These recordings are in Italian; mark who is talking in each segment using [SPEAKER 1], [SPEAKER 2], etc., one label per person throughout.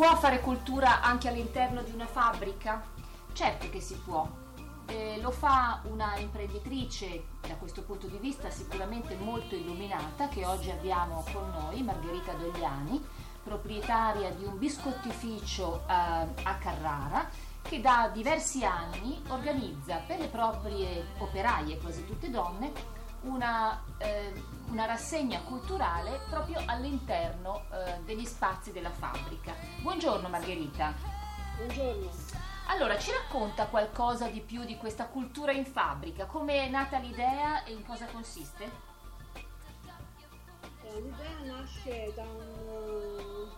[SPEAKER 1] Può fare cultura anche all'interno di una fabbrica? Certo che si può. Eh, lo fa una imprenditrice da questo punto di vista sicuramente molto illuminata che oggi abbiamo con noi, Margherita Dogliani, proprietaria di un biscottificio eh, a Carrara che da diversi anni organizza per le proprie operaie, quasi tutte donne, una, eh, una rassegna culturale proprio all'interno eh, degli spazi della fabbrica. Buongiorno Margherita.
[SPEAKER 2] Buongiorno.
[SPEAKER 1] Allora, ci racconta qualcosa di più di questa cultura in fabbrica? Come è nata l'idea e in cosa consiste?
[SPEAKER 2] Eh, l'idea nasce da un,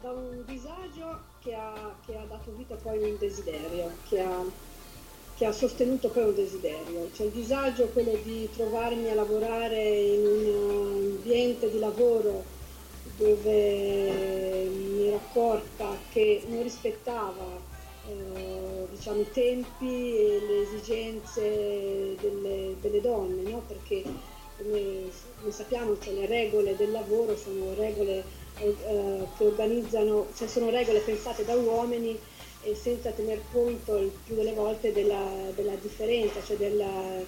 [SPEAKER 2] da un disagio che ha, che ha, dato vita poi a un desiderio, che ha che ha sostenuto poi un desiderio, cioè il disagio quello di trovarmi a lavorare in un ambiente di lavoro dove mi ero accorta che non rispettava eh, diciamo, i tempi e le esigenze delle, delle donne, no? perché come, come sappiamo cioè, le regole del lavoro sono regole eh, che organizzano, cioè sono regole pensate da uomini e senza tener conto il più delle volte della, della differenza, cioè della,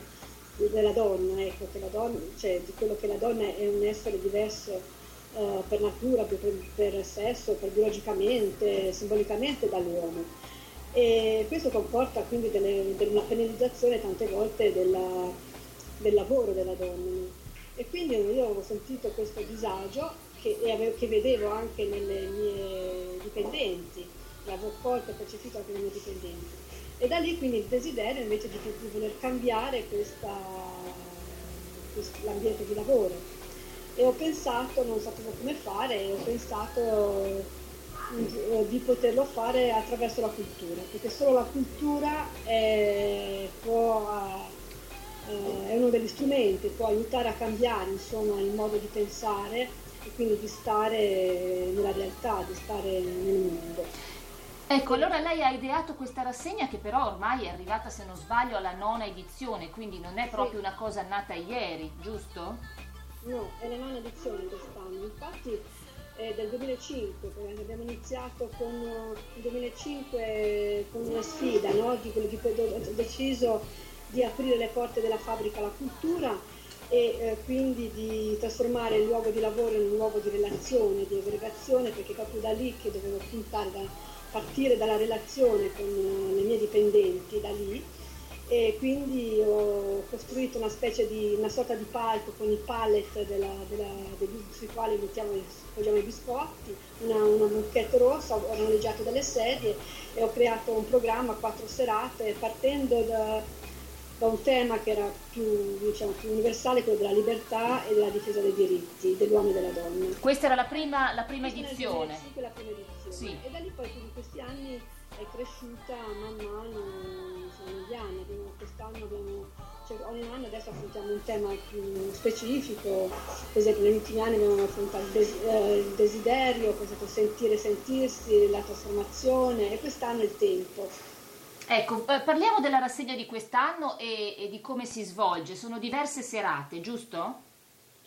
[SPEAKER 2] della donna, ecco, donna, cioè di quello che la donna è un essere diverso uh, per natura, per, per, sesso, per biologicamente, simbolicamente dall'uomo. E questo comporta quindi delle, una penalizzazione tante volte della, del lavoro della donna. E quindi io ho sentito questo disagio che, che vedevo anche nelle mie dipendenti l'avevo colto e percepito anche nei miei dipendenti. E da lì quindi il desiderio invece di, di voler cambiare questa, questo, l'ambiente di lavoro. E ho pensato, non sapevo come fare, ho pensato eh, di poterlo fare attraverso la cultura, perché solo la cultura è, può, eh, è uno degli strumenti, può aiutare a cambiare insomma, il modo di pensare e quindi di stare nella realtà, di stare nel mondo.
[SPEAKER 1] Ecco, allora lei ha ideato questa rassegna che però ormai è arrivata, se non sbaglio, alla nona edizione, quindi non è proprio una cosa nata ieri, giusto?
[SPEAKER 2] No, è la nona edizione quest'anno, infatti è del 2005, abbiamo iniziato con il 2005 con una sfida, no? di, di, ho deciso di aprire le porte della fabbrica alla cultura e eh, quindi di trasformare il luogo di lavoro in un luogo di relazione, di aggregazione, perché è proprio da lì che dovevo puntare da, partire dalla relazione con eh, le mie dipendenti da lì. E quindi ho costruito una specie di una sorta di palco con i pallet della, della, sui quali mettiamo, i biscotti, una, una mucchetta rossa, ho noleggiato delle sedie e ho creato un programma quattro serate partendo da, da un tema che era più, diciamo, più, universale, quello della libertà e della difesa dei diritti dell'uomo e della donna.
[SPEAKER 1] Questa era la prima, la prima edizione.
[SPEAKER 2] Sì, la prima edizione. Sì. E da lì poi in questi anni è cresciuta man mano insomma, negli anni. Abbiamo, quest'anno abbiamo, cioè, ogni anno adesso affrontiamo un tema più specifico, per esempio negli ultimi anni abbiamo affrontato il, des- eh, il desiderio, per esempio sentire, sentirsi, la trasformazione e quest'anno il tempo
[SPEAKER 1] Ecco, eh, parliamo della rassegna di quest'anno e, e, di come si svolge. Sono diverse serate, giusto?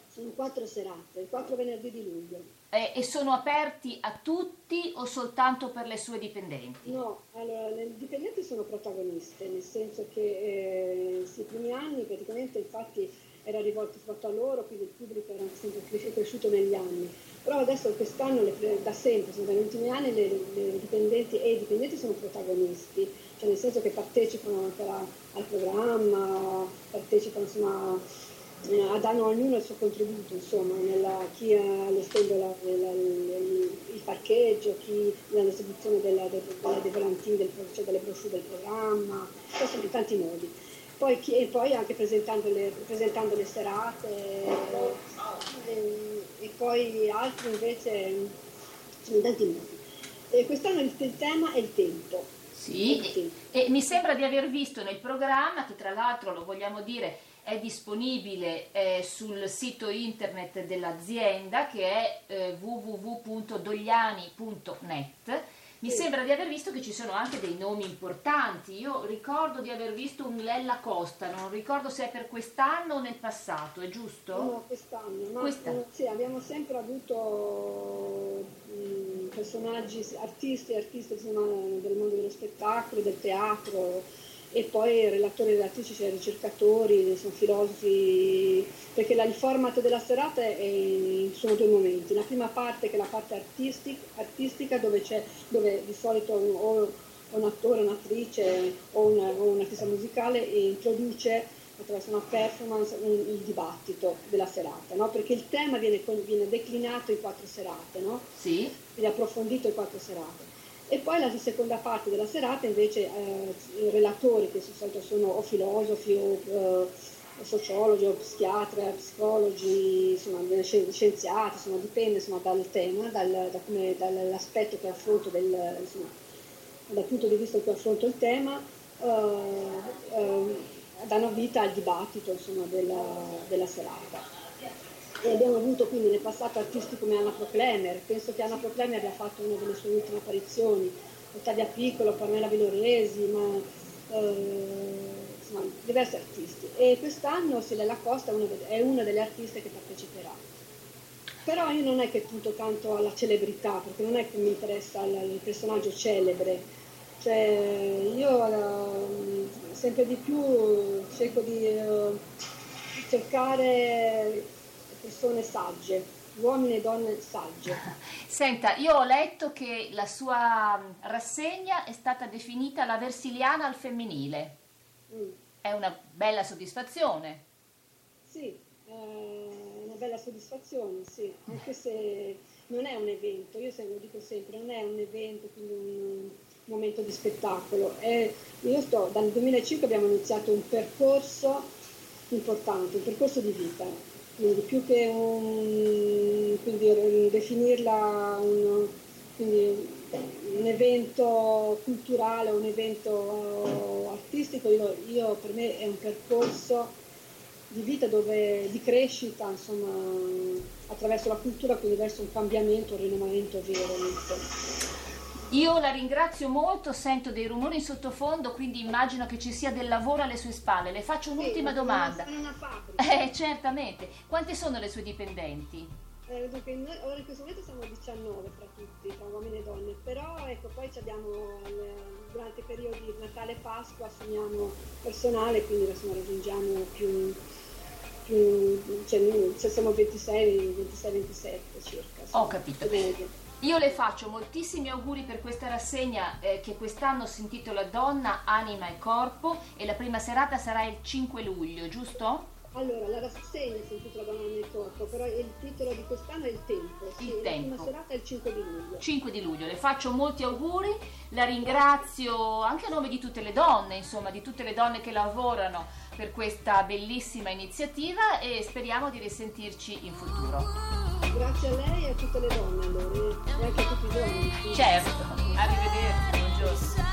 [SPEAKER 2] Sono quattro serate, il 4 venerdì di luglio.
[SPEAKER 1] Eh, e sono aperti a tutti o soltanto per le sue dipendenti?
[SPEAKER 2] No, allora le dipendenti sono protagoniste, nel senso che eh, sì, i primi anni praticamente infatti era rivolto soprattutto a loro, quindi il pubblico era sempre cresciuto negli anni. Però adesso quest'anno, le, da sempre, negli ultimi anni, le, le, dipendenti e i dipendenti sono protagonisti, cioè nel senso che partecipano anche la, al programma, partecipano insomma, eh, danno ognuno il suo contributo, insomma, nella, chi allestendo la, la, il parcheggio, chi nell'esecuzione della, della, dei volantini, del, cioè delle brochure del programma, questo in tanti modi poi, e poi anche presentando le, presentando le serate e, e, poi altri invece sono tanti modi. E quest'anno il, il tema è il tempo.
[SPEAKER 1] Sì, e, e mi sembra di aver visto nel programma, che tra l'altro lo vogliamo dire è disponibile eh, sul sito internet dell'azienda che è eh, www.dogliani.net mi sembra di aver visto che ci sono anche dei nomi importanti. Io ricordo di aver visto un Lella Costa, non ricordo se è per quest'anno o nel passato, è giusto?
[SPEAKER 2] No, quest'anno. No, quest'anno. Sì, abbiamo sempre avuto mh, personaggi, artisti e artiste insomma, del mondo dello spettacolo, del teatro e poi relatori e relatrici, cioè ricercatori, sono filosofi, perché la, il format della serata è, sono due momenti. La prima parte che è la parte artistic, artistica dove, dove di solito o un attore, un'attrice o, una, o un artista musicale introduce attraverso una performance un, il dibattito della serata, no? perché il tema viene, viene, declinato in quattro serate, no?
[SPEAKER 1] sì.
[SPEAKER 2] viene approfondito in quattro serate. E poi la seconda parte della serata invece eh, relatori che solito sono o filosofi o eh, sociologi o psichiatri, psicologi, insomma, scienziati, insomma, dipende insomma, dal tema, dal, da come, dall'aspetto che affronto, del, insomma, dal punto di vista che affronto il tema, eh, eh danno vita al dibattito della, della, serata. E abbiamo avuto quindi nel passato artisti come Anna Proclemer, penso che Anna Proclemer abbia fatto una delle sue ultime apparizioni, Ottavia Piccolo, Pamela Viloresi, ma eh, insomma, diversi artisti. E quest'anno Silella Costa è una delle artiste che parteciperà. Però io non è che punto tanto alla celebrità, perché non è che mi interessa il personaggio celebre, cioè, io uh, sempre di più cerco di uh, cercare persone sagge, uomini e donne sagge.
[SPEAKER 1] Senta, io ho letto che la sua rassegna è stata definita la versiliana al femminile. Mm. È una bella soddisfazione.
[SPEAKER 2] Sì, è una bella soddisfazione, sì, anche se non è un evento, io lo dico sempre, non è un evento, quindi un momento di spettacolo. E io sto, dal 2005 abbiamo iniziato un percorso importante, un percorso di vita, quindi più che un, quindi definirla un, quindi un, evento culturale, un evento artistico, io, io, per me è un percorso di vita dove, di crescita, insomma, attraverso la cultura, quindi verso un cambiamento, un rinnovamento vero.
[SPEAKER 1] Io la ringrazio molto, sento dei rumori in sottofondo, quindi immagino che ci sia del lavoro alle sue spalle. Le faccio un'ultima
[SPEAKER 2] sì,
[SPEAKER 1] domanda.
[SPEAKER 2] È una fabbrica.
[SPEAKER 1] Eh, certamente. Quante sono le sue dipendenti?
[SPEAKER 2] Eh, dunque, noi, ora in questo momento siamo 19 fra tutti, tra uomini e donne, però ecco, poi abbiamo al, durante i periodi Natale e Pasqua assumiamo personale, quindi adesso raggiungiamo più, più cioè, siamo 26, 26, 27 circa.
[SPEAKER 1] Ho capito. Io le faccio moltissimi auguri per questa rassegna eh, che quest'anno si intitola Donna, Anima e Corpo e la prima serata sarà il 5 luglio, giusto?
[SPEAKER 2] Allora, la rassegna si intitola Donna, Anima e Corpo, però il titolo di quest'anno è il tempo. Sì, il tempo. La prima serata è il 5 di luglio.
[SPEAKER 1] 5 di luglio, le faccio molti auguri, la ringrazio anche a nome di tutte le donne, insomma, di tutte le donne che lavorano per questa bellissima iniziativa e speriamo di risentirci in futuro.
[SPEAKER 2] Grazie a lei e a tutte le donne allora, e anche a tutti i giovani.
[SPEAKER 1] Certo, arrivederci, buongiorno.